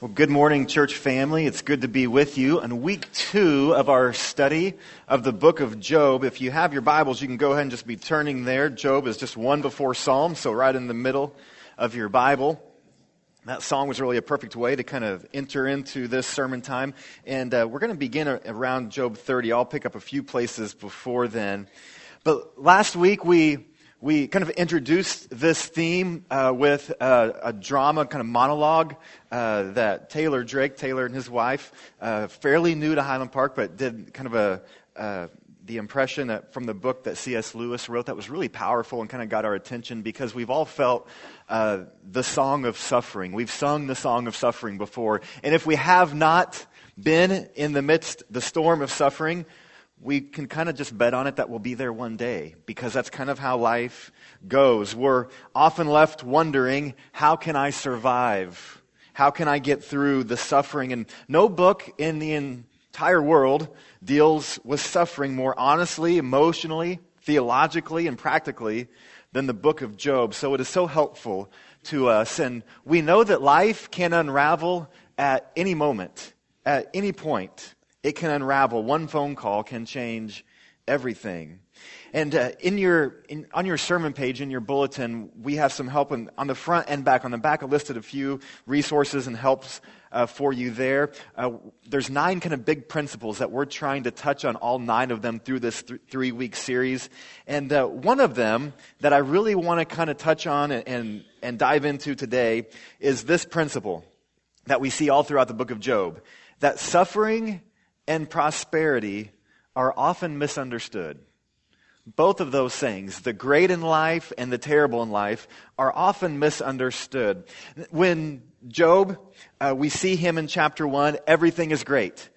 Well, good morning, church family. It's good to be with you on week two of our study of the book of Job. If you have your Bibles, you can go ahead and just be turning there. Job is just one before Psalm, so right in the middle of your Bible. That song was really a perfect way to kind of enter into this sermon time. And uh, we're going to begin around Job 30. I'll pick up a few places before then. But last week we we kind of introduced this theme uh, with uh, a drama kind of monologue uh, that Taylor Drake, Taylor and his wife, uh, fairly new to Highland Park, but did kind of a uh, the impression from the book that C.S. Lewis wrote that was really powerful and kind of got our attention because we've all felt uh, the song of suffering. We've sung the song of suffering before, and if we have not been in the midst the storm of suffering, we can kind of just bet on it that we'll be there one day because that's kind of how life goes. We're often left wondering, how can I survive? How can I get through the suffering? And no book in the entire world deals with suffering more honestly, emotionally, theologically, and practically than the book of Job. So it is so helpful to us. And we know that life can unravel at any moment, at any point it can unravel. One phone call can change everything. And uh, in your, in, on your sermon page, in your bulletin, we have some help in, on the front and back. On the back, I listed a few resources and helps uh, for you there. Uh, there's nine kind of big principles that we're trying to touch on, all nine of them through this th- three week series. And uh, one of them that I really want to kind of touch on and, and, and dive into today is this principle that we see all throughout the book of Job that suffering and prosperity are often misunderstood. Both of those things, the great in life and the terrible in life, are often misunderstood. When Job, uh, we see him in chapter 1, everything is great.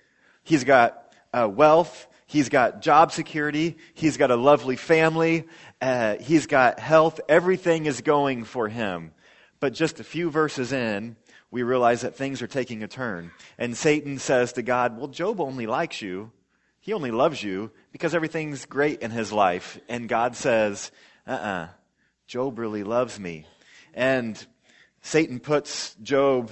He's got uh, wealth, he's got job security, he's got a lovely family, uh, he's got health, everything is going for him. But just a few verses in, we realize that things are taking a turn. And Satan says to God, Well, Job only likes you. He only loves you because everything's great in his life. And God says, Uh uh-uh, uh Job really loves me. And Satan puts Job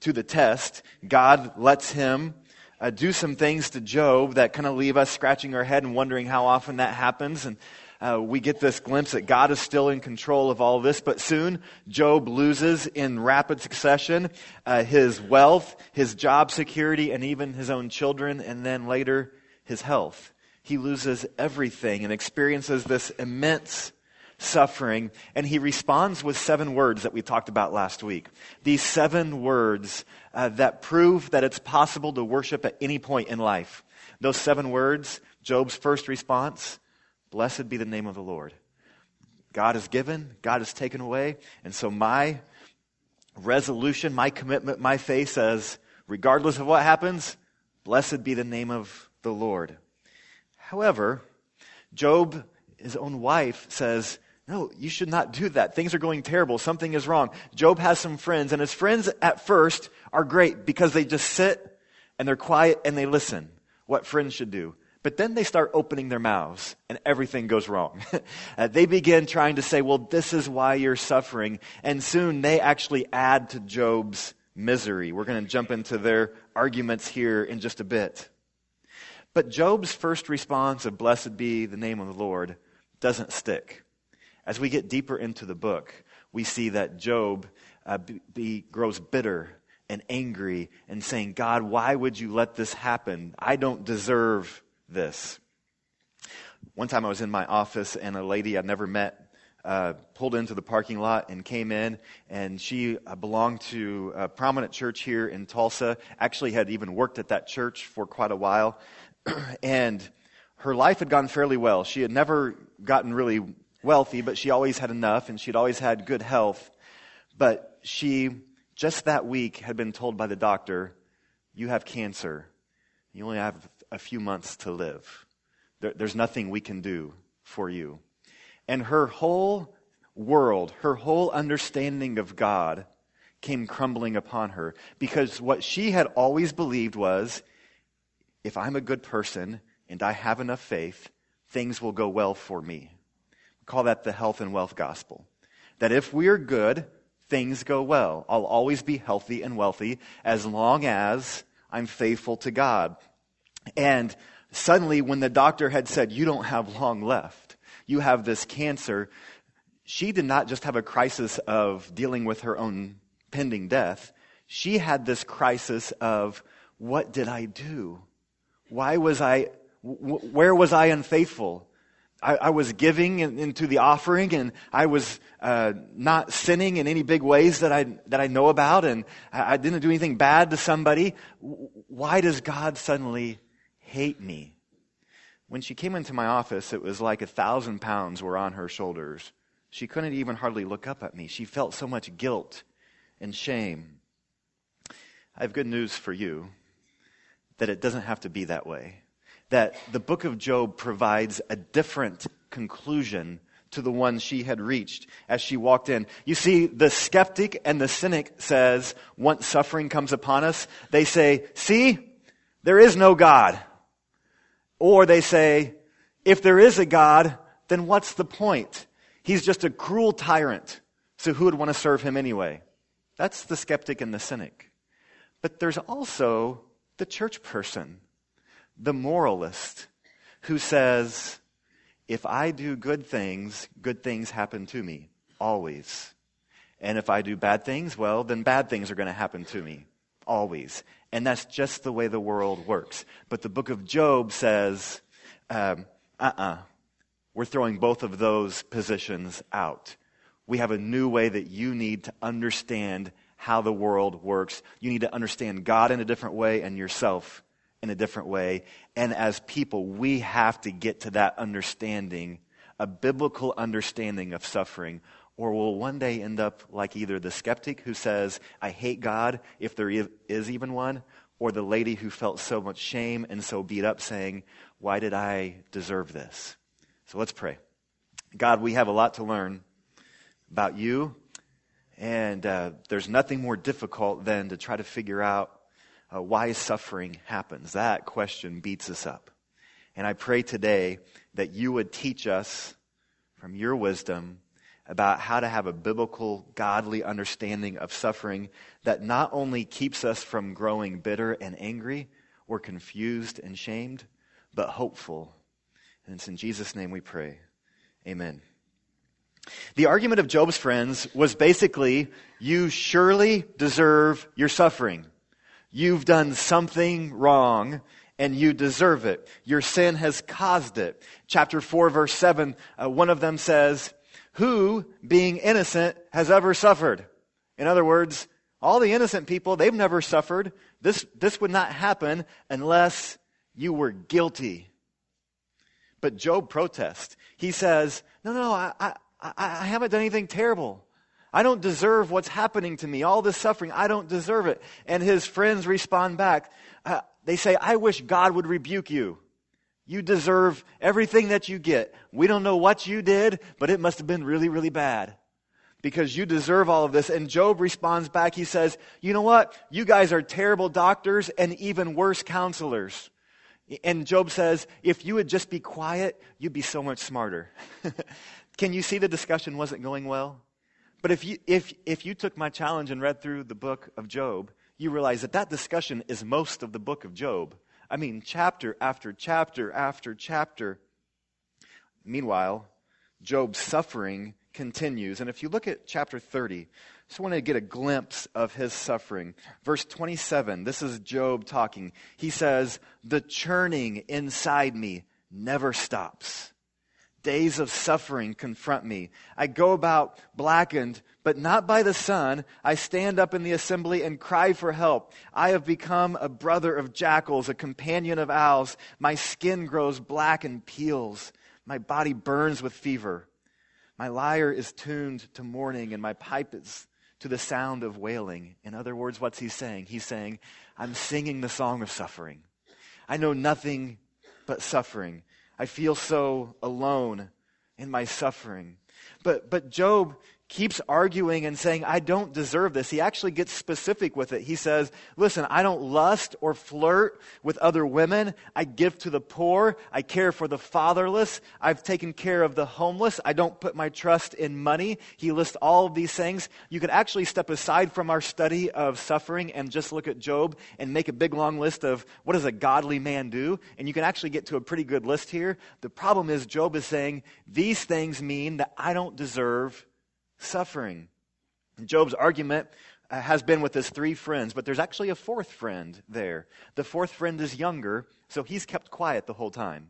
to the test. God lets him uh, do some things to Job that kind of leave us scratching our head and wondering how often that happens. And uh, we get this glimpse that God is still in control of all this. But soon, Job loses in rapid succession uh, his wealth, his job security, and even his own children, and then later, his health. He loses everything and experiences this immense suffering, and he responds with seven words that we talked about last week. These seven words uh, that prove that it's possible to worship at any point in life. Those seven words, Job's first response, Blessed be the name of the Lord. God has given, God has taken away. And so my resolution, my commitment, my faith says, regardless of what happens, blessed be the name of the Lord. However, Job, his own wife, says, no, you should not do that. Things are going terrible. Something is wrong. Job has some friends, and his friends at first are great because they just sit and they're quiet and they listen. What friends should do. But then they start opening their mouths and everything goes wrong. uh, they begin trying to say, well, this is why you're suffering. And soon they actually add to Job's misery. We're going to jump into their arguments here in just a bit. But Job's first response of blessed be the name of the Lord doesn't stick. As we get deeper into the book, we see that Job uh, be, be, grows bitter and angry and saying, God, why would you let this happen? I don't deserve this. One time I was in my office and a lady I'd never met uh, pulled into the parking lot and came in, and she uh, belonged to a prominent church here in Tulsa. Actually, had even worked at that church for quite a while, and her life had gone fairly well. She had never gotten really wealthy, but she always had enough, and she'd always had good health. But she, just that week, had been told by the doctor, "You have cancer. You only have a few months to live. There, there's nothing we can do for you. And her whole world, her whole understanding of God came crumbling upon her because what she had always believed was if I'm a good person and I have enough faith, things will go well for me. We call that the health and wealth gospel. That if we're good, things go well. I'll always be healthy and wealthy as long as I'm faithful to God. And suddenly, when the doctor had said, You don't have long left, you have this cancer, she did not just have a crisis of dealing with her own pending death. She had this crisis of, What did I do? Why was I, where was I unfaithful? I, I was giving in, into the offering and I was uh, not sinning in any big ways that I, that I know about and I, I didn't do anything bad to somebody. Why does God suddenly hate me? When she came into my office, it was like a thousand pounds were on her shoulders. She couldn't even hardly look up at me. She felt so much guilt and shame. I have good news for you that it doesn't have to be that way that the book of Job provides a different conclusion to the one she had reached as she walked in. You see, the skeptic and the cynic says, once suffering comes upon us, they say, see, there is no God. Or they say, if there is a God, then what's the point? He's just a cruel tyrant. So who would want to serve him anyway? That's the skeptic and the cynic. But there's also the church person the moralist who says, if I do good things, good things happen to me, always. And if I do bad things, well, then bad things are going to happen to me, always. And that's just the way the world works. But the book of Job says, um, uh uh-uh. uh, we're throwing both of those positions out. We have a new way that you need to understand how the world works. You need to understand God in a different way and yourself in a different way. And as people, we have to get to that understanding, a biblical understanding of suffering, or we'll one day end up like either the skeptic who says, I hate God, if there is even one, or the lady who felt so much shame and so beat up saying, Why did I deserve this? So let's pray. God, we have a lot to learn about you, and uh, there's nothing more difficult than to try to figure out uh, why suffering happens. That question beats us up. And I pray today that you would teach us from your wisdom about how to have a biblical, godly understanding of suffering that not only keeps us from growing bitter and angry or confused and shamed, but hopeful. And it's in Jesus' name we pray. Amen. The argument of Job's friends was basically, you surely deserve your suffering. You've done something wrong and you deserve it. Your sin has caused it. Chapter 4, verse 7, uh, one of them says, Who, being innocent, has ever suffered? In other words, all the innocent people, they've never suffered. This, this would not happen unless you were guilty. But Job protests. He says, No, no, I, I, I haven't done anything terrible. I don't deserve what's happening to me. All this suffering, I don't deserve it. And his friends respond back. Uh, they say, I wish God would rebuke you. You deserve everything that you get. We don't know what you did, but it must have been really, really bad. Because you deserve all of this. And Job responds back. He says, You know what? You guys are terrible doctors and even worse counselors. And Job says, If you would just be quiet, you'd be so much smarter. Can you see the discussion wasn't going well? But if you, if, if you took my challenge and read through the book of Job, you realize that that discussion is most of the book of Job. I mean, chapter after chapter after chapter. Meanwhile, Job's suffering continues. And if you look at chapter 30, I just want to get a glimpse of his suffering. Verse 27, this is Job talking. He says, The churning inside me never stops. Days of suffering confront me. I go about blackened, but not by the sun. I stand up in the assembly and cry for help. I have become a brother of jackals, a companion of owls. My skin grows black and peels. My body burns with fever. My lyre is tuned to mourning, and my pipe is to the sound of wailing. In other words, what's he saying? He's saying, I'm singing the song of suffering. I know nothing but suffering. I feel so alone in my suffering. But, but Job keeps arguing and saying, I don't deserve this. He actually gets specific with it. He says, Listen, I don't lust or flirt with other women. I give to the poor. I care for the fatherless. I've taken care of the homeless. I don't put my trust in money. He lists all of these things. You could actually step aside from our study of suffering and just look at Job and make a big long list of what does a godly man do? And you can actually get to a pretty good list here. The problem is, Job is saying, These things mean that I don't deserve suffering. Job's argument uh, has been with his three friends, but there's actually a fourth friend there. The fourth friend is younger, so he's kept quiet the whole time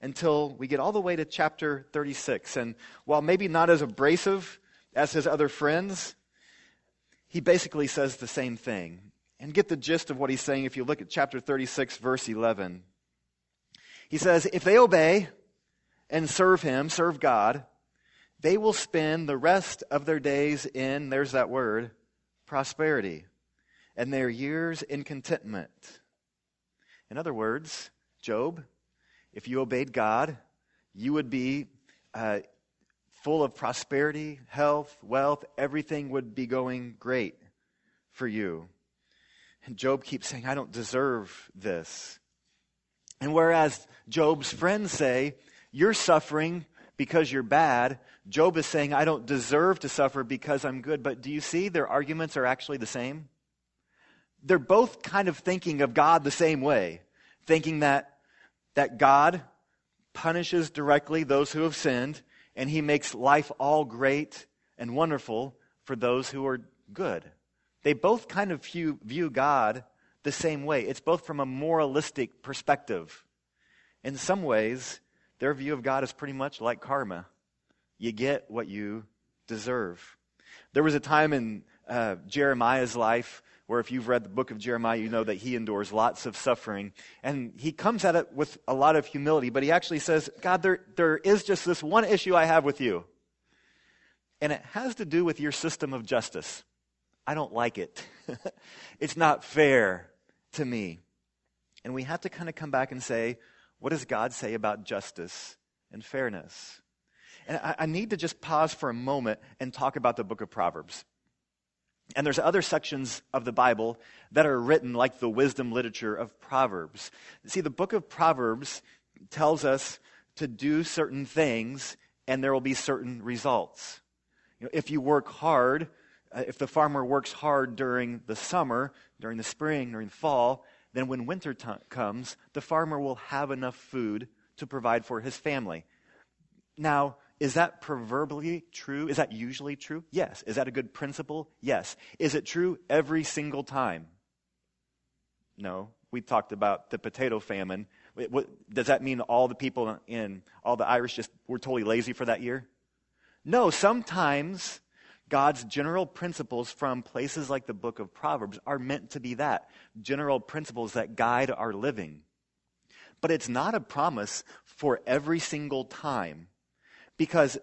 until we get all the way to chapter 36. And while maybe not as abrasive as his other friends, he basically says the same thing. And get the gist of what he's saying if you look at chapter 36, verse 11. He says, If they obey and serve him, serve God, they will spend the rest of their days in, there's that word, prosperity, and their years in contentment. In other words, Job, if you obeyed God, you would be uh, full of prosperity, health, wealth, everything would be going great for you. And Job keeps saying, I don't deserve this. And whereas Job's friends say, You're suffering because you're bad, Job is saying, I don't deserve to suffer because I'm good. But do you see their arguments are actually the same? They're both kind of thinking of God the same way, thinking that, that God punishes directly those who have sinned, and he makes life all great and wonderful for those who are good. They both kind of view, view God the same way. It's both from a moralistic perspective. In some ways, their view of God is pretty much like karma you get what you deserve. There was a time in uh, Jeremiah's life where, if you've read the book of Jeremiah, you know that he endures lots of suffering. And he comes at it with a lot of humility, but he actually says, God, there, there is just this one issue I have with you. And it has to do with your system of justice. I don't like it. it's not fair to me. And we have to kind of come back and say, what does God say about justice and fairness? And I, I need to just pause for a moment and talk about the book of Proverbs. And there's other sections of the Bible that are written like the wisdom literature of Proverbs. See, the book of Proverbs tells us to do certain things and there will be certain results. You know, if you work hard, uh, if the farmer works hard during the summer, during the spring, during the fall, then when winter t- comes, the farmer will have enough food to provide for his family. Now, is that proverbially true? Is that usually true? Yes. Is that a good principle? Yes. Is it true every single time? No. We talked about the potato famine. What, does that mean all the people in all the Irish just were totally lazy for that year? No. Sometimes God's general principles from places like the book of Proverbs are meant to be that general principles that guide our living. But it's not a promise for every single time because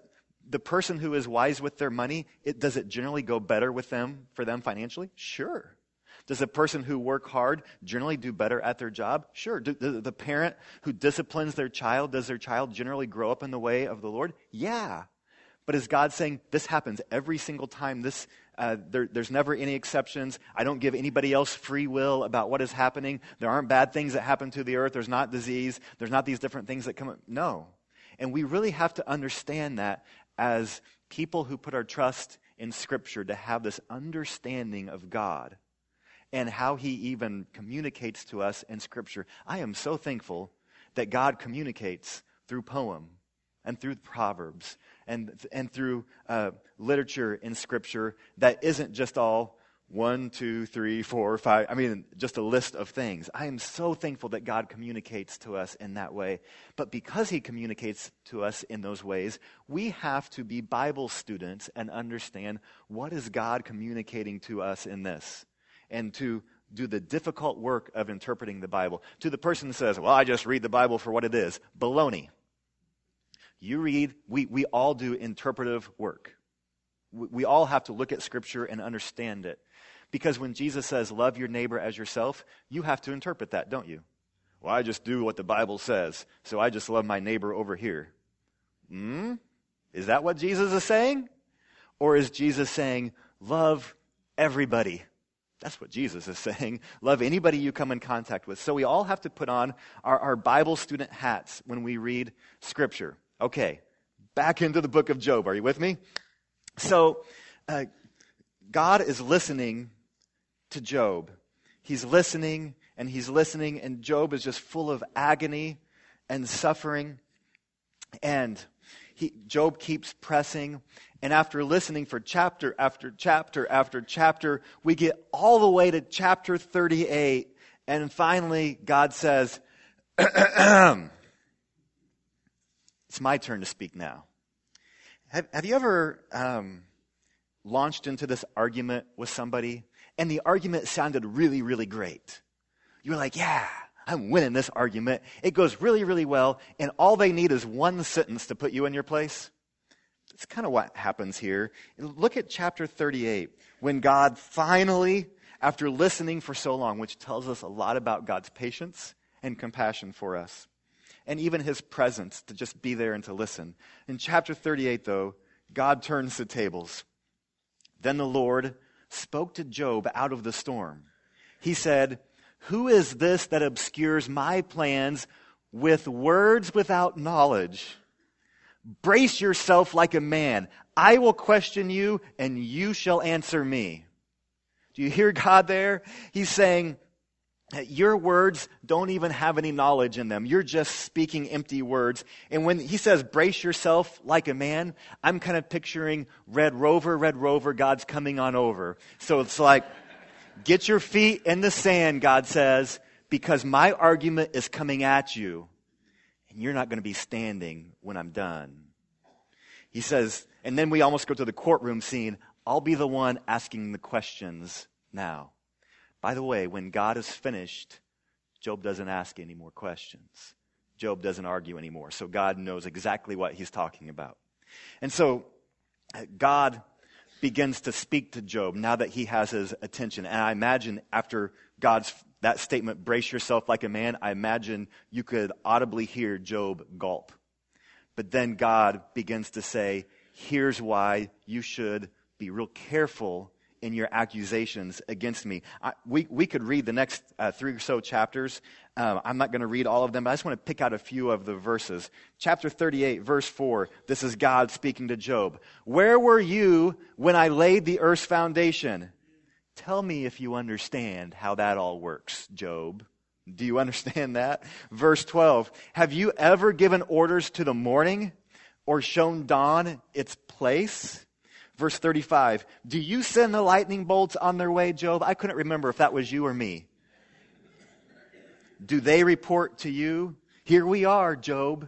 the person who is wise with their money, it, does it generally go better with them for them financially? Sure. Does a person who work hard generally do better at their job? Sure. Do, the, the parent who disciplines their child, does their child generally grow up in the way of the Lord? Yeah. But is God saying this happens every single time? This uh, there, there's never any exceptions. I don't give anybody else free will about what is happening. There aren't bad things that happen to the earth. There's not disease. There's not these different things that come. Up. No, and we really have to understand that as people who put our trust in Scripture to have this understanding of God and how He even communicates to us in Scripture. I am so thankful that God communicates through poem and through Proverbs and, and through uh, literature in Scripture that isn't just all one, two, three, four, five. I mean, just a list of things. I am so thankful that God communicates to us in that way. But because He communicates to us in those ways, we have to be Bible students and understand what is God communicating to us in this. And to do the difficult work of interpreting the Bible. To the person who says, well, I just read the Bible for what it is. Baloney. You read, we, we all do interpretive work. We, we all have to look at Scripture and understand it. Because when Jesus says, love your neighbor as yourself, you have to interpret that, don't you? Well, I just do what the Bible says, so I just love my neighbor over here. Hmm? Is that what Jesus is saying? Or is Jesus saying, love everybody? That's what Jesus is saying. Love anybody you come in contact with. So we all have to put on our, our Bible student hats when we read Scripture. Okay, back into the book of Job. Are you with me? So, uh, God is listening to Job. He's listening and he's listening, and Job is just full of agony and suffering. And he, Job keeps pressing. And after listening for chapter after chapter after chapter, we get all the way to chapter 38. And finally, God says, It's my turn to speak now. Have, have you ever um, launched into this argument with somebody and the argument sounded really, really great? You were like, yeah, I'm winning this argument. It goes really, really well, and all they need is one sentence to put you in your place. That's kind of what happens here. Look at chapter 38, when God finally, after listening for so long, which tells us a lot about God's patience and compassion for us, and even his presence to just be there and to listen. In chapter 38, though, God turns the tables. Then the Lord spoke to Job out of the storm. He said, Who is this that obscures my plans with words without knowledge? Brace yourself like a man. I will question you, and you shall answer me. Do you hear God there? He's saying, your words don't even have any knowledge in them. You're just speaking empty words. And when he says, brace yourself like a man, I'm kind of picturing Red Rover, Red Rover, God's coming on over. So it's like, get your feet in the sand, God says, because my argument is coming at you. And you're not going to be standing when I'm done. He says, and then we almost go to the courtroom scene. I'll be the one asking the questions now. By the way, when God is finished, Job doesn't ask any more questions. Job doesn't argue anymore. So God knows exactly what he's talking about. And so God begins to speak to Job now that he has his attention. And I imagine after God's that statement, brace yourself like a man, I imagine you could audibly hear Job gulp. But then God begins to say, here's why you should be real careful in your accusations against me. I, we, we could read the next uh, three or so chapters. Um, I'm not going to read all of them, but I just want to pick out a few of the verses. Chapter 38, verse 4, this is God speaking to Job. Where were you when I laid the earth's foundation? Tell me if you understand how that all works, Job. Do you understand that? Verse 12, have you ever given orders to the morning or shown dawn its place? Verse 35 Do you send the lightning bolts on their way, Job? I couldn't remember if that was you or me. Do they report to you? Here we are, Job.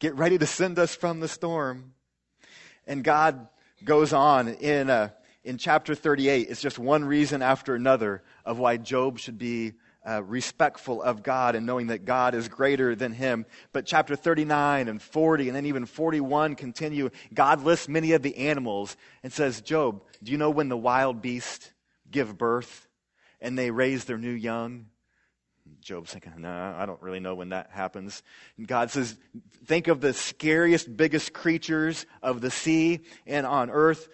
Get ready to send us from the storm. And God goes on in, uh, in chapter 38. It's just one reason after another of why Job should be uh, respectful of God and knowing that God is greater than him. But chapter 39 and 40 and then even 41 continue. God lists many of the animals and says, Job, do you know when the wild beasts give birth and they raise their new young? Job's thinking, no, I don't really know when that happens. And God says, think of the scariest, biggest creatures of the sea and on earth.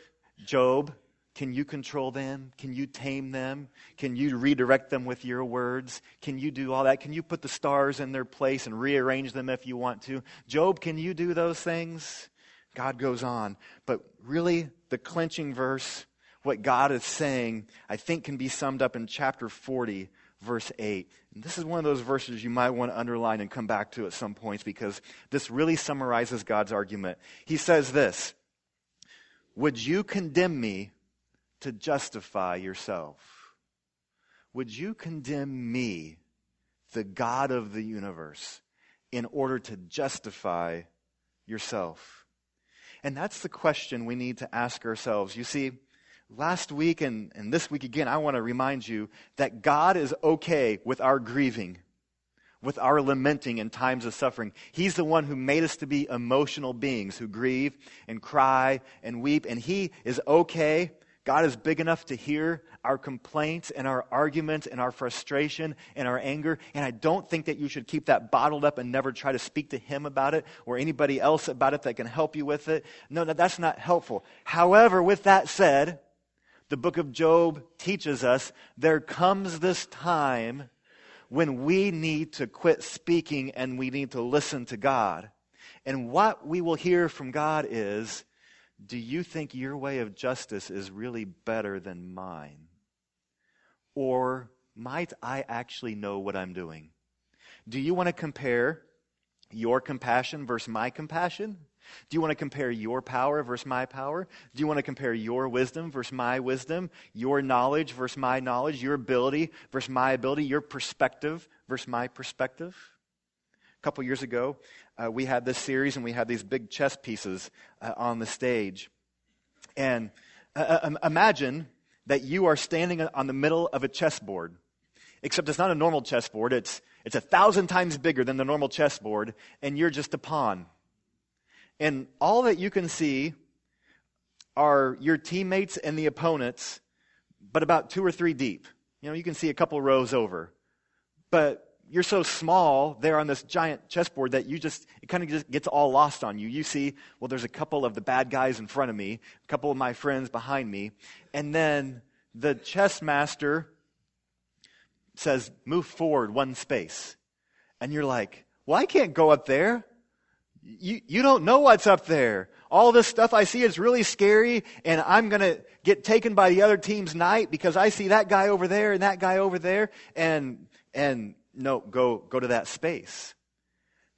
Job, can you control them? Can you tame them? Can you redirect them with your words? Can you do all that? Can you put the stars in their place and rearrange them if you want to? Job, can you do those things? God goes on. But really, the clinching verse, what God is saying, I think can be summed up in chapter 40, verse 8. And this is one of those verses you might want to underline and come back to at some points because this really summarizes God's argument. He says this Would you condemn me? To justify yourself? Would you condemn me, the God of the universe, in order to justify yourself? And that's the question we need to ask ourselves. You see, last week and, and this week again, I want to remind you that God is okay with our grieving, with our lamenting in times of suffering. He's the one who made us to be emotional beings who grieve and cry and weep, and He is okay God is big enough to hear our complaints and our arguments and our frustration and our anger. And I don't think that you should keep that bottled up and never try to speak to Him about it or anybody else about it that can help you with it. No, no that's not helpful. However, with that said, the book of Job teaches us there comes this time when we need to quit speaking and we need to listen to God. And what we will hear from God is, do you think your way of justice is really better than mine? Or might I actually know what I'm doing? Do you want to compare your compassion versus my compassion? Do you want to compare your power versus my power? Do you want to compare your wisdom versus my wisdom? Your knowledge versus my knowledge? Your ability versus my ability? Your perspective versus my perspective? A couple years ago, uh, we had this series and we had these big chess pieces uh, on the stage. And um, imagine that you are standing on the middle of a chessboard, except it's not a normal chessboard. It's, it's a thousand times bigger than the normal chessboard, and you're just a pawn. And all that you can see are your teammates and the opponents, but about two or three deep. You know, you can see a couple rows over. But you're so small there on this giant chessboard that you just, it kind of just gets all lost on you. You see, well, there's a couple of the bad guys in front of me, a couple of my friends behind me, and then the chess master says, move forward one space. And you're like, well, I can't go up there. You, you don't know what's up there. All this stuff I see is really scary, and I'm going to get taken by the other team's knight because I see that guy over there and that guy over there, and, and no, go, go to that space.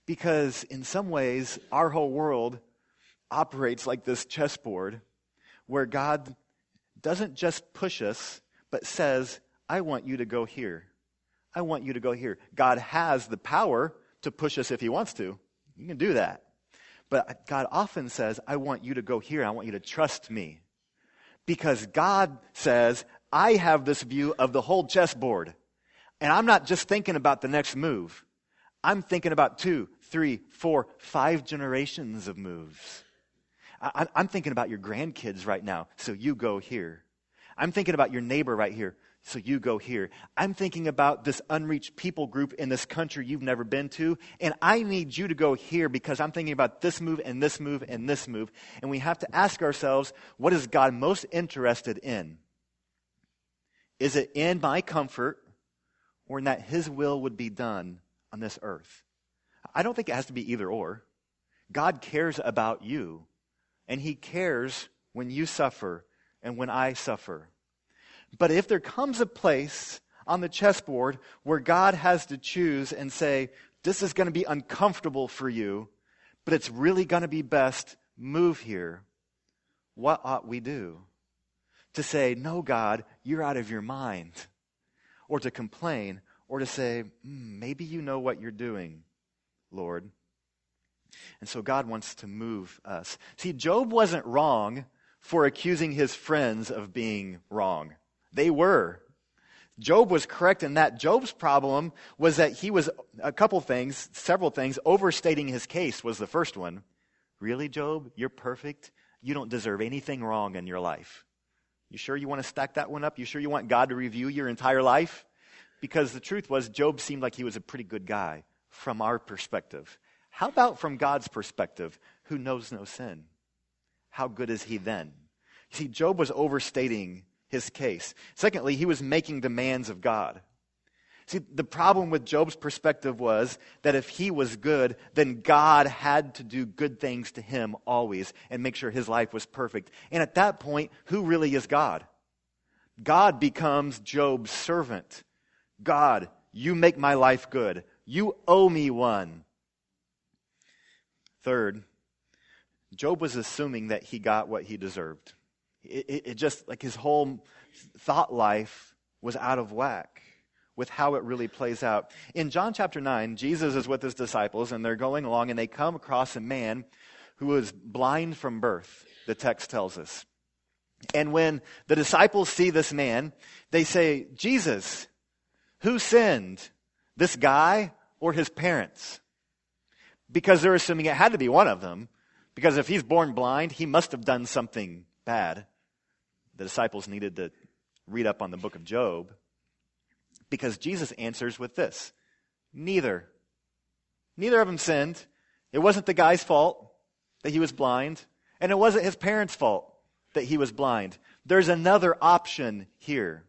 Because in some ways, our whole world operates like this chessboard where God doesn't just push us, but says, I want you to go here. I want you to go here. God has the power to push us if He wants to. You can do that. But God often says, I want you to go here. I want you to trust me. Because God says, I have this view of the whole chessboard. And I'm not just thinking about the next move. I'm thinking about two, three, four, five generations of moves. I, am thinking about your grandkids right now, so you go here. I'm thinking about your neighbor right here, so you go here. I'm thinking about this unreached people group in this country you've never been to, and I need you to go here because I'm thinking about this move and this move and this move. And we have to ask ourselves, what is God most interested in? Is it in my comfort or in that His will would be done on this earth. I don't think it has to be either or. God cares about you, and He cares when you suffer and when I suffer. But if there comes a place on the chessboard where God has to choose and say, this is going to be uncomfortable for you, but it's really going to be best, move here, what ought we do? To say, no, God, you're out of your mind or to complain, or to say, mm, maybe you know what you're doing, Lord. And so God wants to move us. See, Job wasn't wrong for accusing his friends of being wrong. They were. Job was correct in that. Job's problem was that he was a couple things, several things, overstating his case was the first one. Really, Job? You're perfect? You don't deserve anything wrong in your life. You sure you want to stack that one up? You sure you want God to review your entire life? Because the truth was, Job seemed like he was a pretty good guy from our perspective. How about from God's perspective, who knows no sin? How good is he then? You See, Job was overstating his case. Secondly, he was making demands of God. See, the problem with Job's perspective was that if he was good, then God had to do good things to him always and make sure his life was perfect. And at that point, who really is God? God becomes Job's servant. God, you make my life good. You owe me one. Third, Job was assuming that he got what he deserved. It, it, it just, like his whole thought life was out of whack with how it really plays out. In John chapter 9, Jesus is with his disciples, and they're going along, and they come across a man who was blind from birth, the text tells us. And when the disciples see this man, they say, Jesus, who sinned? This guy or his parents? Because they're assuming it had to be one of them. Because if he's born blind, he must have done something bad. the disciples needed to read up on the book of Job because Jesus answers with this Neither. Neither of them sinned. It wasn't the guy's fault that he was blind, and it wasn't his parents' fault that he was blind. There's another option here.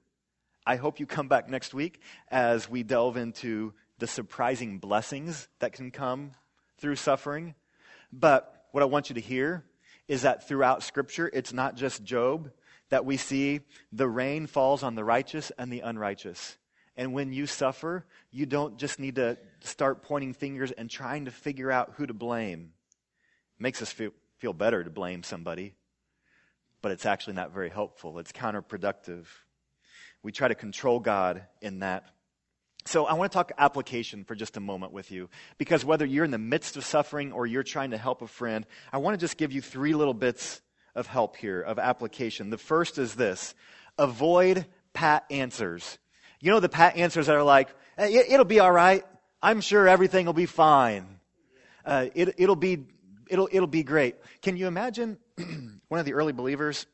I hope you come back next week as we delve into the surprising blessings that can come through suffering. But what I want you to hear is that throughout Scripture, it's not just Job that we see the rain falls on the righteous and the unrighteous. And when you suffer, you don't just need to start pointing fingers and trying to figure out who to blame. It makes us feel, feel better to blame somebody, but it's actually not very helpful. It's counterproductive. We try to control God in that. So I want to talk application for just a moment with you. Because whether you're in the midst of suffering or you're trying to help a friend, I want to just give you three little bits of help here, of application. The first is this avoid pat answers. You know the pat answers that are like, it'll be all right. I'm sure everything will be fine. Uh, it, it'll be it'll it'll be great. Can you imagine one of the early believers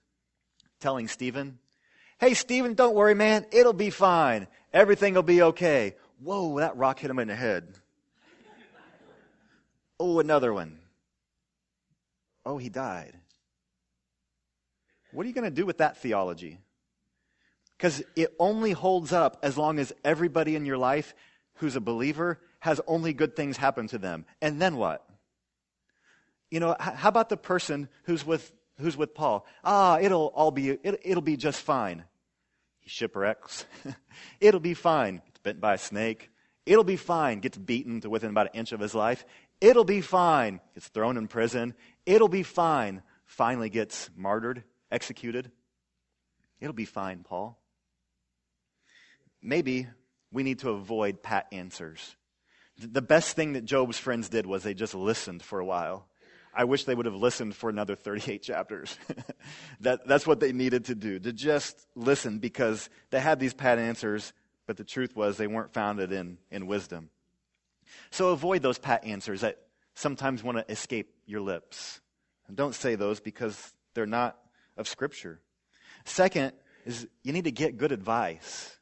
telling Stephen, "Hey Stephen, don't worry, man. It'll be fine. Everything will be okay." Whoa, that rock hit him in the head. Oh, another one. Oh, he died. What are you going to do with that theology? Because it only holds up as long as everybody in your life who's a believer has only good things happen to them. And then what? You know, how about the person who's with, who's with Paul? Ah, it'll all be, it, it'll be just fine. He shipwrecks. it'll be fine. Gets bitten by a snake. It'll be fine. Gets beaten to within about an inch of his life. It'll be fine. Gets thrown in prison. It'll be fine. Finally gets martyred, executed. It'll be fine, Paul maybe we need to avoid pat answers. The best thing that Job's friends did was they just listened for a while. I wish they would have listened for another 38 chapters. that, that's what they needed to do, to just listen because they had these pat answers, but the truth was they weren't founded in, in wisdom. So avoid those pat answers that sometimes want to escape your lips. And don't say those because they're not of Scripture. Second is you need to get good advice.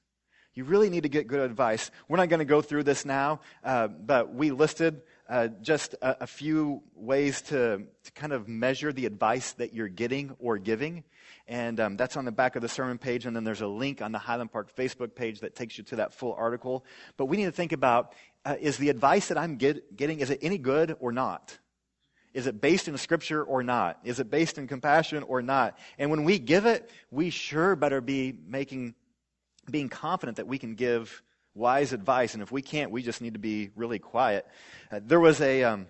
You really need to get good advice. We're not going to go through this now, uh, but we listed uh, just a, a, few ways to, to, kind of measure the advice that you're getting or giving. And um, that's on the back of the sermon page. And then there's a link on the Highland Park Facebook page that takes you to that full article. But we need to think about uh, is the advice that I'm get, getting, is it any good or not? Is it based in scripture or not? Is it based in compassion or not? And when we give it, we sure better be making being confident that we can give wise advice. And if we can't, we just need to be really quiet. Uh, there was a, um,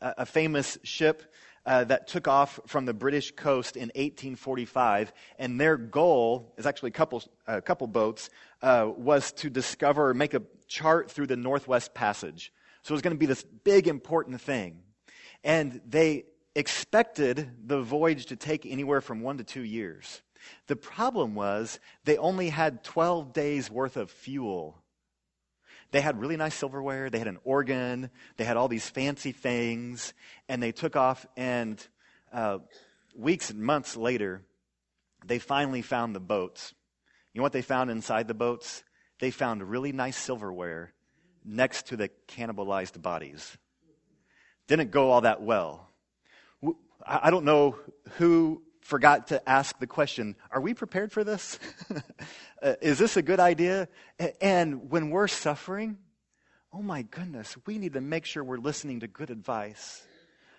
a famous ship uh, that took off from the British coast in 1845, and their goal is actually a couple, a couple boats uh, was to discover, make a chart through the Northwest Passage. So it was going to be this big important thing, and they expected the voyage to take anywhere from one to two years. The problem was they only had 12 days worth of fuel. They had really nice silverware, they had an organ, they had all these fancy things, and they took off. And uh, weeks and months later, they finally found the boats. You know what they found inside the boats? They found really nice silverware next to the cannibalized bodies. Didn't go all that well. I don't know who forgot to ask the question Are we prepared for this? Uh, is this a good idea? And when we're suffering, oh my goodness, we need to make sure we're listening to good advice.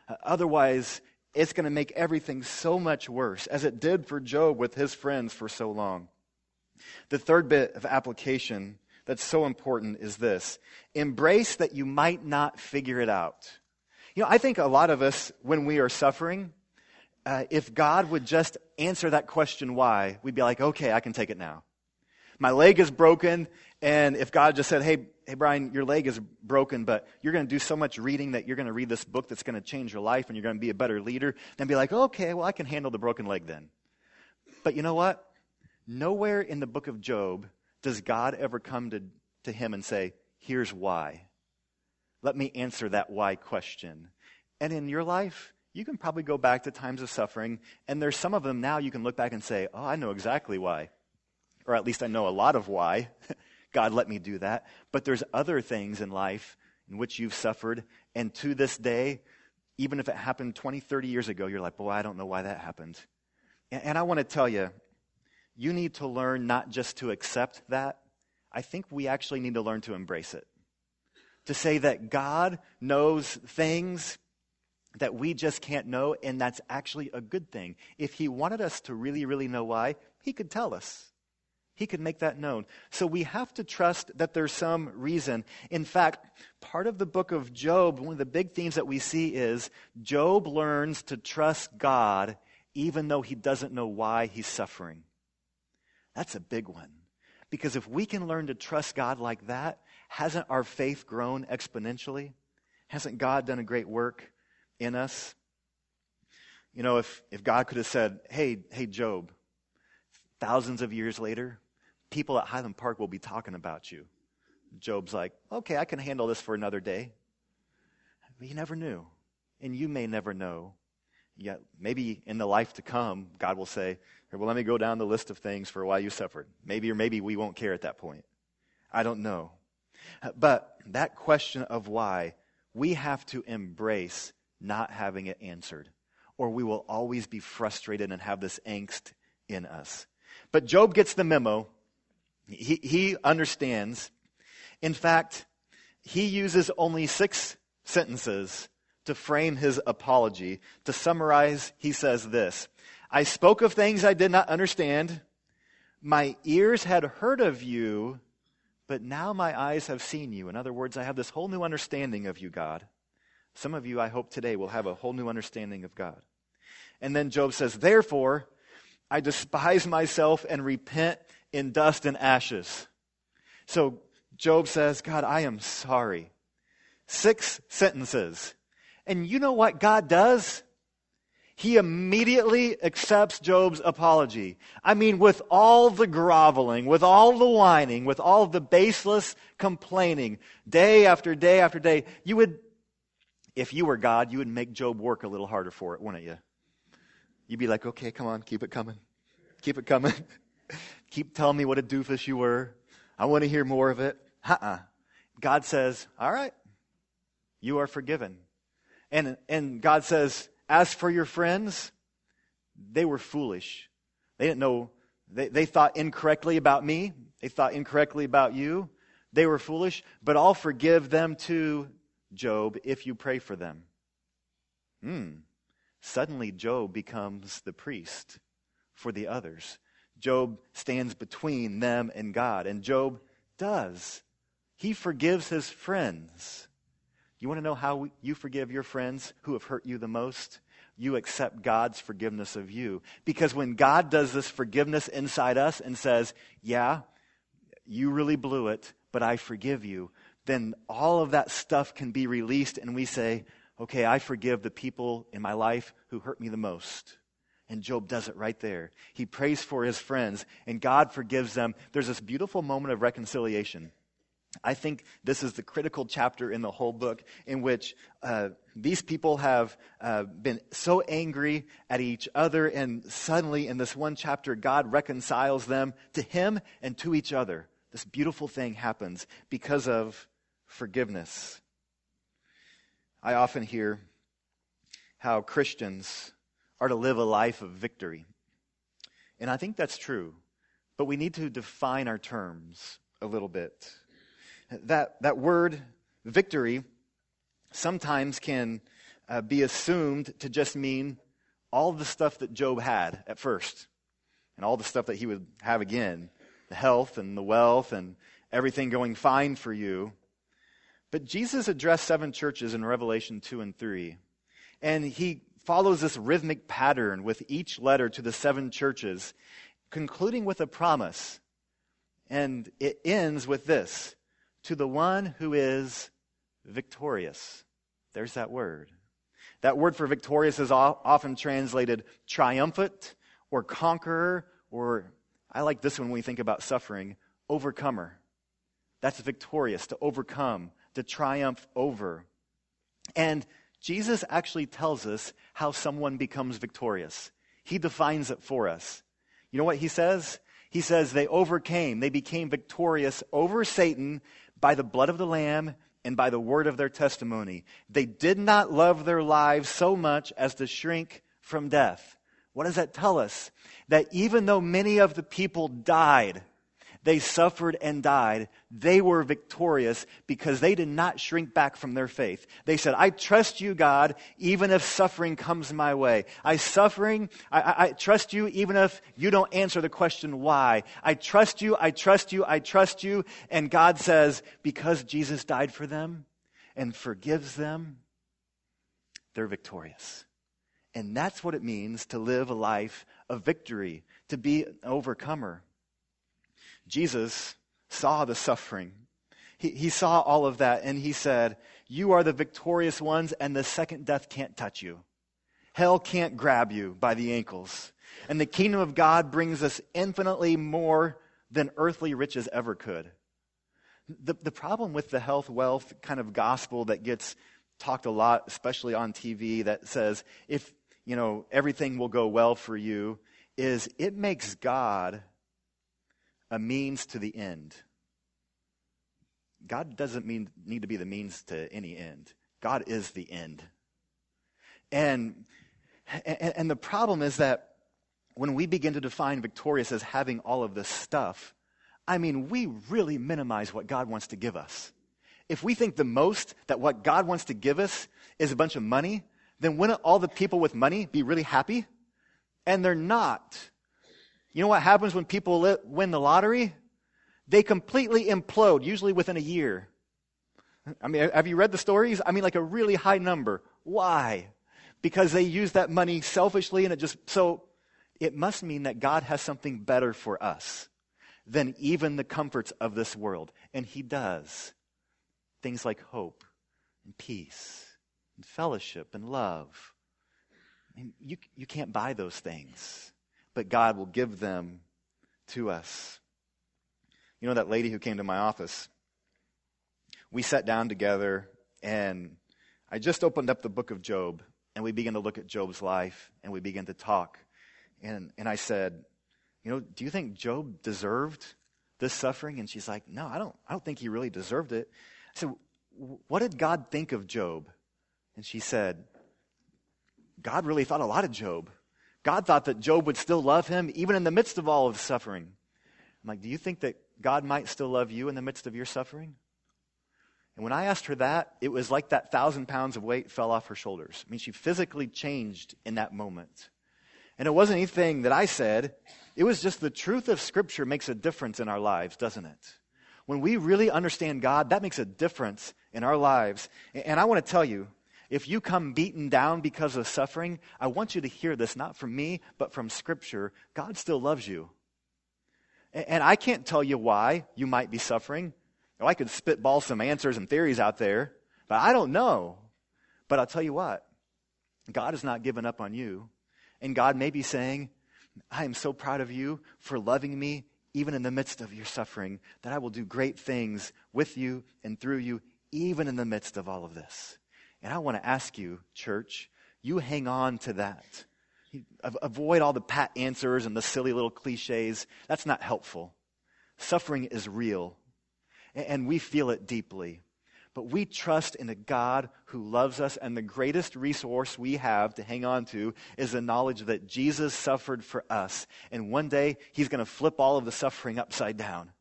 Uh, otherwise, it's going to make everything so much worse, as it did for Job with his friends for so long. The third bit of application that's so important is this embrace that you might not figure it out. You know, I think a lot of us, when we are suffering, uh, if God would just answer that question why, we'd be like, okay, I can take it now. My leg is broken, and if God just said, hey, hey, Brian, your leg is broken, but you're going to do so much reading that you're going to read this book that's going to change your life and you're going to be a better leader, then be like, okay, well, I can handle the broken leg then. But you know what? Nowhere in the book of Job does God ever come to, to him and say, here's why. Let me answer that why question. And in your life, you can probably go back to times of suffering, and there's some of them now you can look back and say, oh, I know exactly why. Or at least I know a lot of why God let me do that. But there's other things in life in which you've suffered, and to this day, even if it happened 20, 30 years ago, you're like, boy, I don't know why that happened. And, I want to tell you, you need to learn not just to accept that, I think we actually need to learn to embrace it. To say that God knows things that we just can't know, and that's actually a good thing. If He wanted us to really, really know why, He could tell us. He could make that known. So we have to trust that there's some reason. In fact, part of the book of Job, one of the big themes that we see is Job learns to trust God even though he doesn't know why he's suffering. That's a big one. Because if we can learn to trust God like that, hasn't our faith grown exponentially? Hasn't God done a great work in us? You know, if, if God could have said, hey, hey, Job, thousands of years later, people at Highland Park will be talking about you. Job's like, okay, I can handle this for another day. But he never knew. And you may never know. Yet maybe in the life to come, God will say, well, let me go down the list of things for why you suffered. Maybe or maybe we won't care at that point. I don't know. But that question of why, we have to embrace not having it answered, or we will always be frustrated and have this angst in us. But Job gets the memo. He, he understands. In fact, he uses only six sentences to frame his apology. To summarize, he says this I spoke of things I did not understand. My ears had heard of you, but now my eyes have seen you. In other words, I have this whole new understanding of you, God. Some of you, I hope today, will have a whole new understanding of God. And then Job says, Therefore, I despise myself and repent in dust and ashes. So Job says, God, I am sorry. Six sentences. And you know what God does? He immediately accepts Job's apology. I mean, with all the groveling, with all the whining, with all the baseless complaining, day after day after day, you would, if you were God, you would make Job work a little harder for it, wouldn't you? You'd be like, okay, come on, keep it coming. Keep it coming. keep telling me what a doofus you were. I want to hear more of it. Uh-uh. God says, all right, you are forgiven. And, and God says, as for your friends, they were foolish. They didn't know, they, they thought incorrectly about me. They thought incorrectly about you. They were foolish, but I'll forgive them too, Job, if you pray for them. Hmm. Suddenly, Job becomes the priest for the others. Job stands between them and God, and Job does. He forgives his friends. You want to know how you forgive your friends who have hurt you the most? You accept God's forgiveness of you. Because when God does this forgiveness inside us and says, Yeah, you really blew it, but I forgive you, then all of that stuff can be released, and we say, okay, I forgive the people in my life who hurt me the most. And Job does it right there. He prays for his friends, and God forgives them. There's this beautiful moment of reconciliation. I think this is the critical chapter in the whole book in which uh, these people have uh, been so angry at each other, and suddenly in this one chapter, God reconciles them to Him and to each other. This beautiful thing happens because of forgiveness. I often hear how Christians are to live a life of victory. And I think that's true, but we need to define our terms a little bit. That, that word, victory, sometimes can uh, be assumed to just mean all the stuff that Job had at first, and all the stuff that he would have again the health and the wealth and everything going fine for you. But Jesus addressed seven churches in Revelation 2 and 3. And he follows this rhythmic pattern with each letter to the seven churches, concluding with a promise. And it ends with this to the one who is victorious. There's that word. That word for victorious is often translated triumphant or conqueror, or I like this one when we think about suffering, overcomer. That's victorious, to overcome, to triumph over. And Jesus actually tells us how someone becomes victorious. He defines it for us. You know what he says? He says they overcame, they became victorious over Satan by the blood of the Lamb and by the word of their testimony. They did not love their lives so much as to shrink from death. What does that tell us? That even though many of the people died, they suffered and died, they were victorious because they did not shrink back from their faith. They said, I trust you, God, even if suffering comes my way. I suffering, I, I, I trust you even if you don't answer the question why. I trust you, I trust you, I trust you. And God says, because Jesus died for them and forgives them, they're victorious. And that's what it means to live a life of victory, to be an overcomer. Jesus saw the suffering. He, he saw all of that and he said, You are the victorious ones, and the second death can't touch you. Hell can't grab you by the ankles. And the kingdom of God brings us infinitely more than earthly riches ever could. The, the problem with the health, wealth kind of gospel that gets talked a lot, especially on TV, that says if you know everything will go well for you, is it makes God a means to the end. God doesn't mean, need to be the means to any end. God is the end. And, and, and the problem is that when we begin to define victorious as having all of this stuff, I mean, we really minimize what God wants to give us. If we think the most that what God wants to give us is a bunch of money, then wouldn't all the people with money be really happy? And they're not. You know what happens when people win the lottery? They completely implode, usually within a year. I mean, have you read the stories? I mean, like a really high number. Why? Because they use that money selfishly and it just, so it must mean that God has something better for us than even the comforts of this world. And He does. Things like hope and peace and fellowship and love. I mean, you, you can't buy those things but God will give them to us. You know that lady who came to my office? We sat down together and I just opened up the book of Job and we began to look at Job's life and we began to talk. And, and I said, You know, do you think Job deserved this suffering? And she's like, No, I don't, I don't think he really deserved it. I said, What did God think of Job? And she said, God really thought a lot of Job. God thought that Job would still love him even in the midst of all of the suffering. I'm like, do you think that God might still love you in the midst of your suffering? And when I asked her that, it was like that thousand pounds of weight fell off her shoulders. I mean, she physically changed in that moment. And it wasn't anything that I said, it was just the truth of Scripture makes a difference in our lives, doesn't it? When we really understand God, that makes a difference in our lives. And I want to tell you, if you come beaten down because of suffering, I want you to hear this not from me, but from Scripture. God still loves you. And I can't tell you why you might be suffering. I could spitball some answers and theories out there, but I don't know. But I'll tell you what God has not given up on you. And God may be saying, I am so proud of you for loving me even in the midst of your suffering, that I will do great things with you and through you, even in the midst of all of this. And I want to ask you, church, you hang on to that. Avoid all the pat answers and the silly little cliches. That's not helpful. Suffering is real, and we feel it deeply. But we trust in a God who loves us, and the greatest resource we have to hang on to is the knowledge that Jesus suffered for us. And one day, He's going to flip all of the suffering upside down.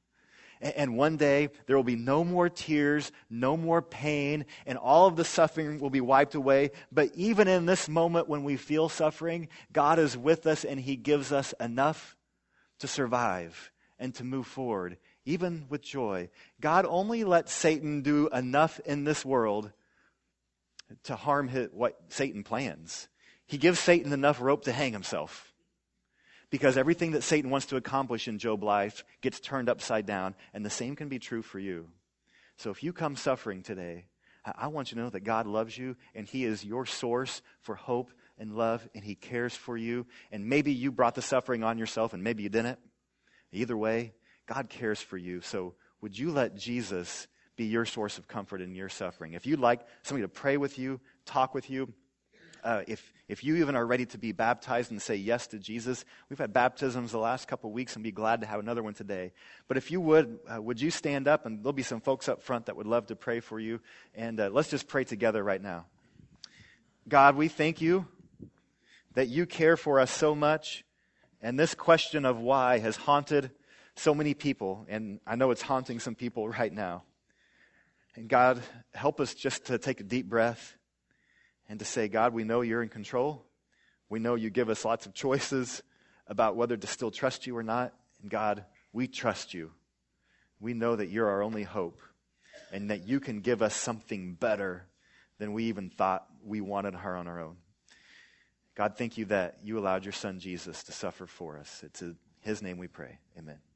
And one day, there will be no more tears, no more pain, and all of the suffering will be wiped away. But even in this moment when we feel suffering, God is with us and He gives us enough to survive and to move forward, even with joy. God only lets Satan do enough in this world to harm his, what Satan plans. He gives Satan enough rope to hang himself because everything that Satan wants to accomplish in Job's life gets turned upside down, and the same can be true for you. So if you come suffering today, I want you to know that God loves you, and He is your source for hope and love, and He cares for you. And maybe you brought the suffering on yourself, and maybe you didn't. Either way, God cares for you. So would you let Jesus be your source of comfort in your suffering. If you'd like somebody to pray with you, talk with you, uh, if, if you even are ready to be baptized and say yes to Jesus, we've had baptisms the last couple weeks and be glad to have another one today. But if you would, uh, would you stand up? And there'll be some folks up front that would love to pray for you. And uh, let's just pray together right now. God, we thank you that you care for us so much. And this question of why has haunted so many people. And I know it's haunting some people right now. And God, help us just to take a deep breath and to say, God, we know you're in control. We know you give us lots of choices about whether to still trust you or not. And God, we trust you. We know that you're our only hope and that you can give us something better than we even thought we wanted her on our own. God, thank you that you allowed your son Jesus to suffer for us. It's in his name we pray. Amen.